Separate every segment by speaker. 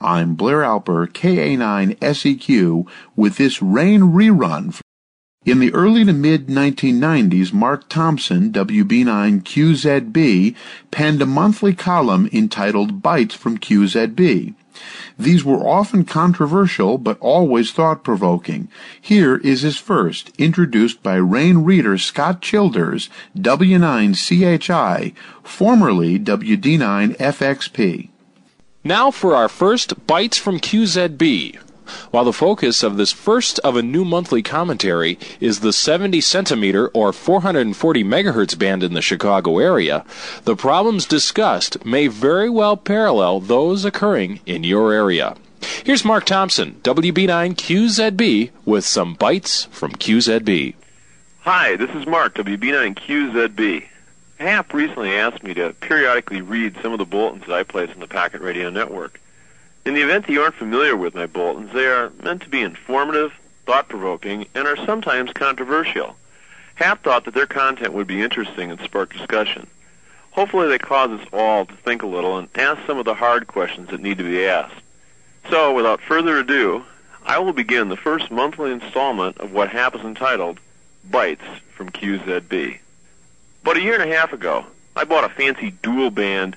Speaker 1: I'm Blair Alper, KA9SEQ, with this rain rerun. In the early to mid 1990s, Mark Thompson, WB9QZB, penned a monthly column entitled Bites from QZB. These were often controversial, but always thought provoking. Here is his first, introduced by Rain reader Scott Childers, W9CHI, formerly WD9FXP.
Speaker 2: Now for our first Bites from QZB. While the focus of this first of a new monthly commentary is the 70 centimeter or 440 megahertz band in the Chicago area, the problems discussed may very well parallel those occurring in your area. Here's Mark Thompson, WB9QZB, with some bites from QZB.
Speaker 3: Hi, this is Mark, WB9QZB. HAP recently asked me to periodically read some of the bulletins that I place on the Packet Radio Network. In the event that you aren't familiar with my bulletins, they are meant to be informative, thought-provoking, and are sometimes controversial. HAP thought that their content would be interesting and spark discussion. Hopefully they cause us all to think a little and ask some of the hard questions that need to be asked. So, without further ado, I will begin the first monthly installment of what HAP is entitled Bites from QZB. About a year and a half ago, I bought a fancy dual band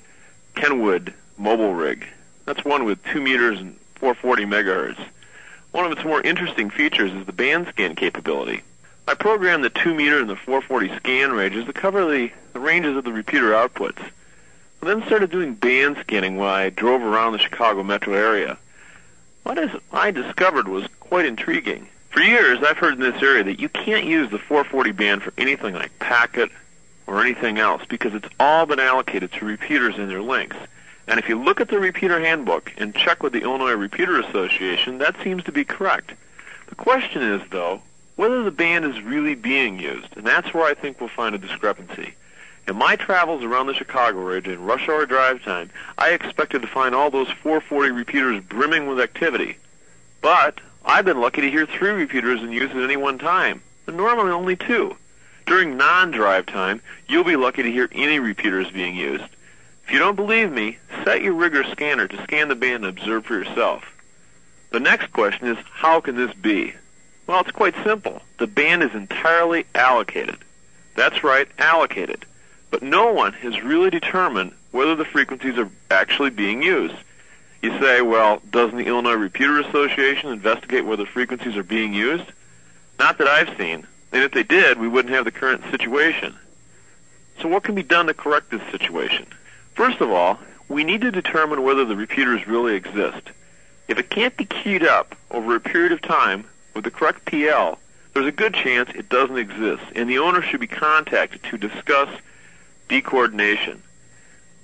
Speaker 3: Kenwood mobile rig. That's one with 2 meters and 440 megahertz. One of its more interesting features is the band scan capability. I programmed the 2 meter and the 440 scan ranges to cover the, the ranges of the repeater outputs. I then started doing band scanning while I drove around the Chicago metro area. What I discovered was quite intriguing. For years, I've heard in this area that you can't use the 440 band for anything like packet or anything else because it's all been allocated to repeaters and their links. And if you look at the repeater handbook and check with the Illinois Repeater Association, that seems to be correct. The question is, though, whether the band is really being used, and that's where I think we'll find a discrepancy. In my travels around the Chicago area in rush hour drive time, I expected to find all those 440 repeaters brimming with activity. But I've been lucky to hear three repeaters in use at any one time, and normally only two. During non-drive time, you'll be lucky to hear any repeaters being used. If you don't believe me, set your rigger scanner to scan the band and observe for yourself. The next question is, how can this be? Well, it's quite simple. The band is entirely allocated. That's right, allocated. But no one has really determined whether the frequencies are actually being used. You say, well, doesn't the Illinois Repeater Association investigate whether frequencies are being used? Not that I've seen. And if they did, we wouldn't have the current situation. So what can be done to correct this situation? First of all, we need to determine whether the repeaters really exist. If it can't be keyed up over a period of time with the correct PL, there's a good chance it doesn't exist, and the owner should be contacted to discuss decoordination.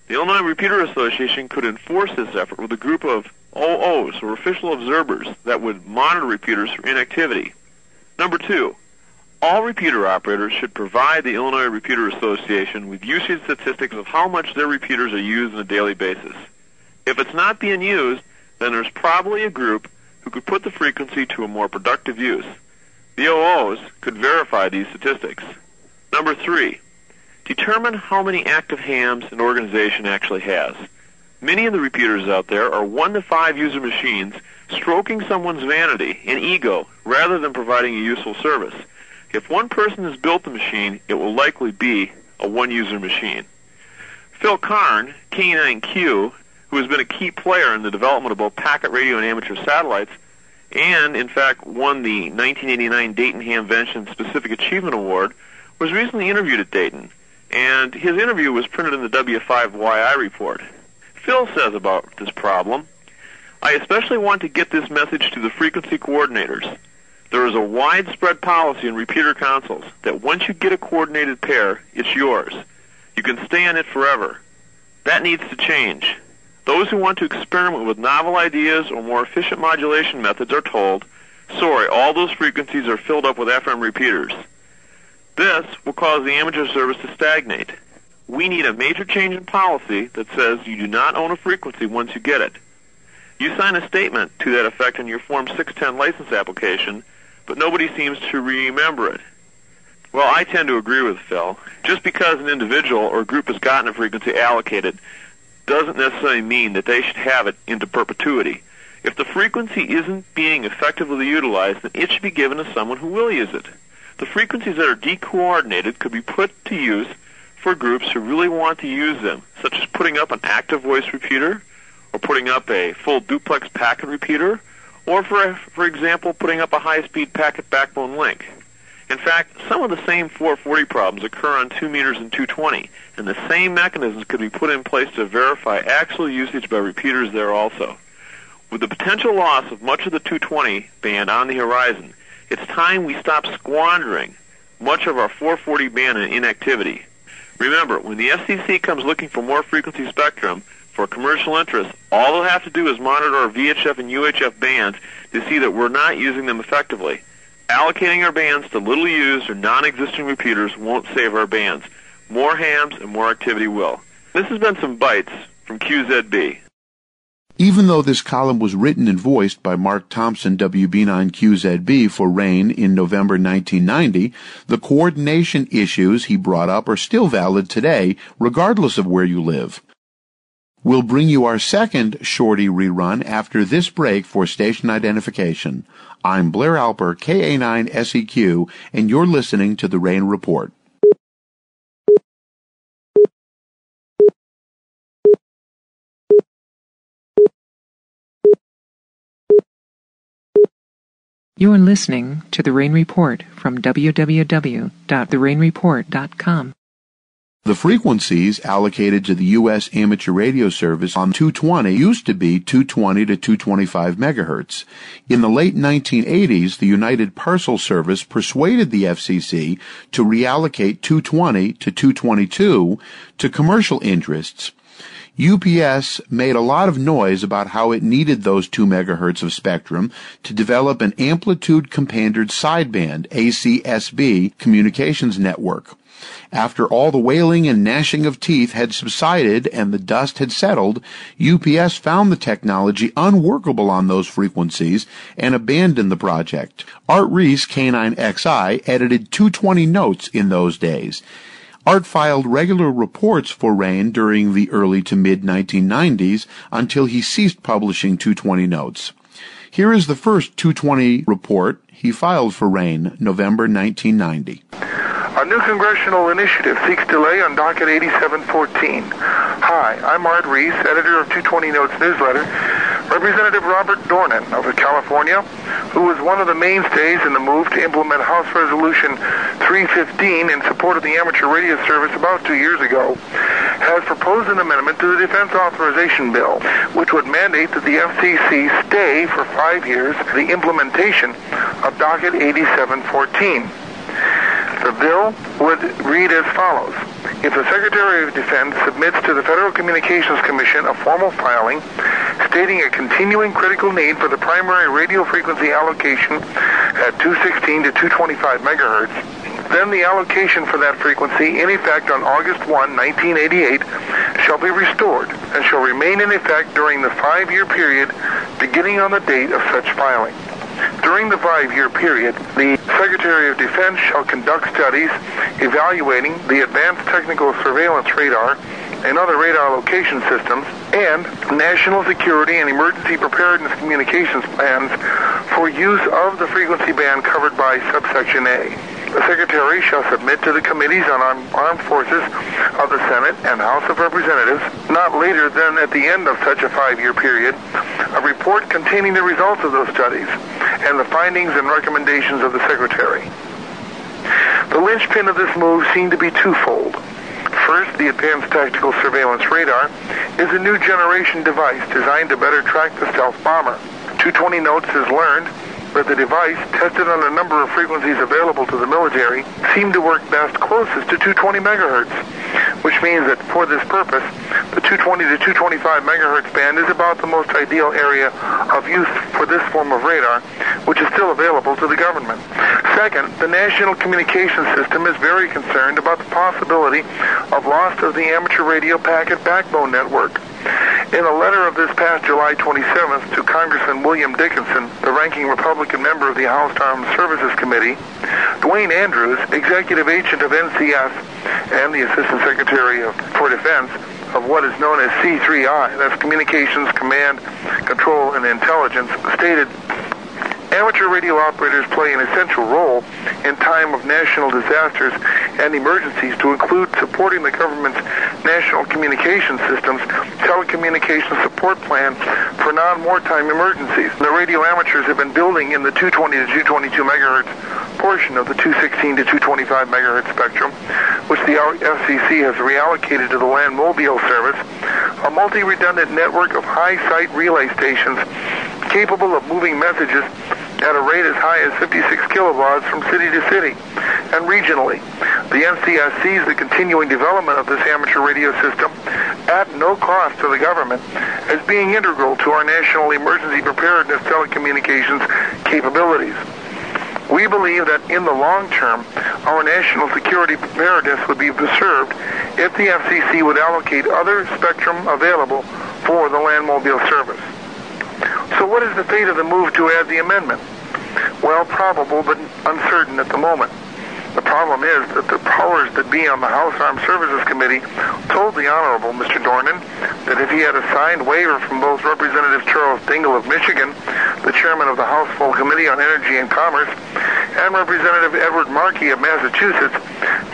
Speaker 3: The Illinois Repeater Association could enforce this effort with a group of OOs, or official observers, that would monitor repeaters for inactivity. Number two, all repeater operators should provide the Illinois Repeater Association with usage statistics of how much their repeaters are used on a daily basis. If it's not being used, then there's probably a group who could put the frequency to a more productive use. The OOs could verify these statistics. Number three, determine how many active hams an organization actually has. Many of the repeaters out there are one to five user machines stroking someone's vanity and ego rather than providing a useful service. If one person has built the machine, it will likely be a one-user machine. Phil Karn, K9Q, who has been a key player in the development of both packet radio and amateur satellites, and in fact won the 1989 Dayton Hamvention Specific Achievement Award, was recently interviewed at Dayton, and his interview was printed in the W5YI report. Phil says about this problem, I especially want to get this message to the frequency coordinators. There is a widespread policy in repeater councils that once you get a coordinated pair, it's yours. You can stay on it forever. That needs to change. Those who want to experiment with novel ideas or more efficient modulation methods are told, sorry, all those frequencies are filled up with FM repeaters. This will cause the amateur service to stagnate. We need a major change in policy that says you do not own a frequency once you get it. You sign a statement to that effect in your Form 610 license application but nobody seems to remember it. Well, I tend to agree with Phil. Just because an individual or group has gotten a frequency allocated doesn't necessarily mean that they should have it into perpetuity. If the frequency isn't being effectively utilized, then it should be given to someone who will use it. The frequencies that are decoordinated could be put to use for groups who really want to use them, such as putting up an active voice repeater, or putting up a full duplex packet repeater, or for, for example, putting up a high-speed packet backbone link. In fact, some of the same 440 problems occur on 2 meters and 220, and the same mechanisms could be put in place to verify actual usage by repeaters there also. With the potential loss of much of the 220 band on the horizon, it's time we stop squandering much of our 440 band in inactivity. Remember, when the FCC comes looking for more frequency spectrum for commercial interests, all they'll have to do is monitor our VHF and UHF bands to see that we're not using them effectively. Allocating our bands to little used or non-existing repeaters won't save our bands. More hams and more activity will. This has been some bites from QZB.
Speaker 1: Even though this column was written and voiced by Mark Thompson, WB9QZB, for RAIN in November 1990, the coordination issues he brought up are still valid today, regardless of where you live. We'll bring you our second Shorty rerun after this break for station identification. I'm Blair Alper, KA9SEQ, and you're listening to the Rain Report.
Speaker 4: You're listening to The Rain Report from www.therainreport.com.
Speaker 1: The frequencies allocated to the U.S. amateur radio service on 220 used to be 220 to 225 megahertz. In the late 1980s, the United Parcel Service persuaded the FCC to reallocate 220 to 222 to commercial interests UPS made a lot of noise about how it needed those 2 megahertz of spectrum to develop an amplitude compandered sideband ACSB communications network. After all the wailing and gnashing of teeth had subsided and the dust had settled, UPS found the technology unworkable on those frequencies and abandoned the project. Art Reis, K9XI, edited 220 notes in those days. Art filed regular reports for Rain during the early to mid 1990s until he ceased publishing 220 notes. Here is the first 220 report he filed for Rain, November 1990.
Speaker 5: A new congressional initiative seeks delay on docket 8714. Hi, I'm Art Reis, editor of 220 Notes newsletter. Representative Robert Dornan of California, who was one of the mainstays in the move to implement House Resolution 315 in support of the amateur radio service about two years ago, has proposed an amendment to the Defense Authorization Bill, which would mandate that the FCC stay for five years the implementation of docket 8714. The bill would read as follows. If the Secretary of Defense submits to the Federal Communications Commission a formal filing stating a continuing critical need for the primary radio frequency allocation at 216 to 225 megahertz, then the allocation for that frequency in effect on August 1, 1988 shall be restored and shall remain in effect during the five-year period beginning on the date of such filing. During the five-year period, the Secretary of Defense shall conduct studies evaluating the advanced technical surveillance radar and other radar location systems and national security and emergency preparedness communications plans for use of the frequency band covered by subsection A. The Secretary shall submit to the Committees on Armed Forces of the Senate and House of Representatives, not later than at the end of such a five-year period, a report containing the results of those studies and the findings and recommendations of the Secretary. The linchpin of this move seemed to be twofold. First, the Advanced Tactical Surveillance Radar is a new generation device designed to better track the stealth bomber. 220 Notes has learned that the device, tested on a number of frequencies available to the military, seemed to work best closest to 220 megahertz, which means that for this purpose, the 220 to 225 megahertz band is about the most ideal area of use for this form of radar, which is still available to the government. Second, the National Communications System is very concerned about the possibility of loss of the amateur radio packet backbone network. In a letter of this past July 27th to Congressman William Dickinson, the ranking Republican member of the House Armed Services Committee, Duane Andrews, executive agent of NCS and the Assistant Secretary of, for Defense, of what is known as C3I, that's Communications, Command, Control, and Intelligence, stated Amateur radio operators play an essential role in time of national disasters and emergencies to include supporting the government's national communication systems telecommunications support plan for non-wartime emergencies. The radio amateurs have been building in the 220 to 222 megahertz portion of the 216 to 225 megahertz spectrum, which the FCC has reallocated to the land mobile service, a multi-redundant network of high site relay stations capable of moving messages at a rate as high as 56 kilobauds from city to city and regionally. The NCS sees the continuing development of this amateur radio system at no cost to the government as being integral to our national emergency preparedness telecommunications capabilities. We believe that in the long term, our national security preparedness would be preserved if the FCC would allocate other spectrum available for the land mobile service. So what is the fate of the move to add the amendment? Well, probable, but uncertain at the moment. The problem is that the powers that be on the House Armed Services Committee told the Honorable Mr. Dornan that if he had a signed waiver from both Representative Charles Dingell of Michigan, the chairman of the House Full Committee on Energy and Commerce, and Representative Edward Markey of Massachusetts,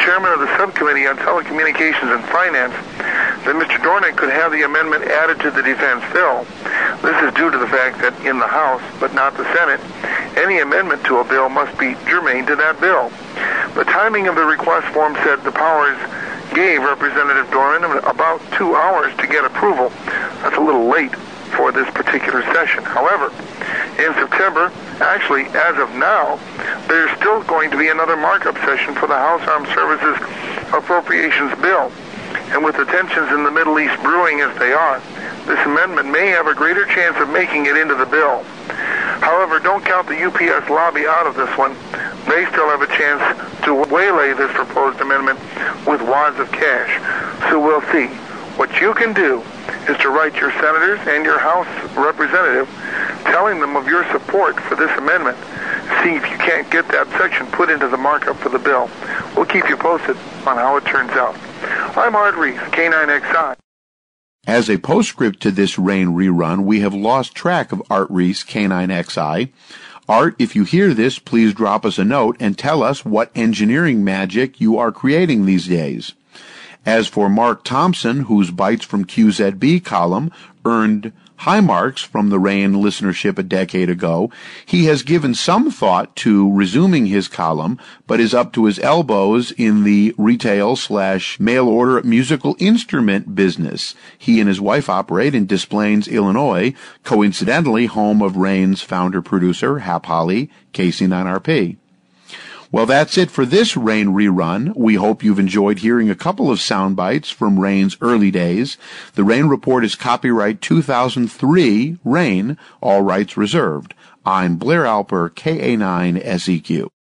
Speaker 5: chairman of the Subcommittee on Telecommunications and Finance, that Mr. Dornan could have the amendment added to the defense bill. This is due to the fact that in the House, but not the Senate, any amendment to a bill must be germane to that bill. The timing of the request form said the powers gave Representative Dornan about two hours to get approval. That's a little late for this particular session. However, in September, actually, as of now, there's still going to be another markup session for the House Armed Services Appropriations Bill. And with the tensions in the Middle East brewing as they are, this amendment may have a greater chance of making it into the bill. However, don't count the UPS lobby out of this one. They still have a chance to waylay this proposed amendment with wads of cash. So we'll see. What you can do is to write your senators and your House representative telling them of your support for this amendment. See if you can't get that section put into the markup for the bill. We'll keep you posted on how it turns out. I'm Art Reis, K9XI.
Speaker 1: As a postscript to this rain rerun, we have lost track of Art Reis K9XI. Art, if you hear this, please drop us a note and tell us what engineering magic you are creating these days. As for Mark Thompson, whose Bites from QZB column earned high marks from the RAIN listenership a decade ago, he has given some thought to resuming his column, but is up to his elbows in the retail slash mail order musical instrument business. He and his wife operate in Des Plaines, Illinois, coincidentally home of RAIN's founder producer, Hap Holly, KC9RP. Well, that's it for this Rain rerun. We hope you've enjoyed hearing a couple of sound bites from Rain's early days. The Rain Report is copyright 2003 Rain, all rights reserved. I'm Blair Alper, KA9 SEQ.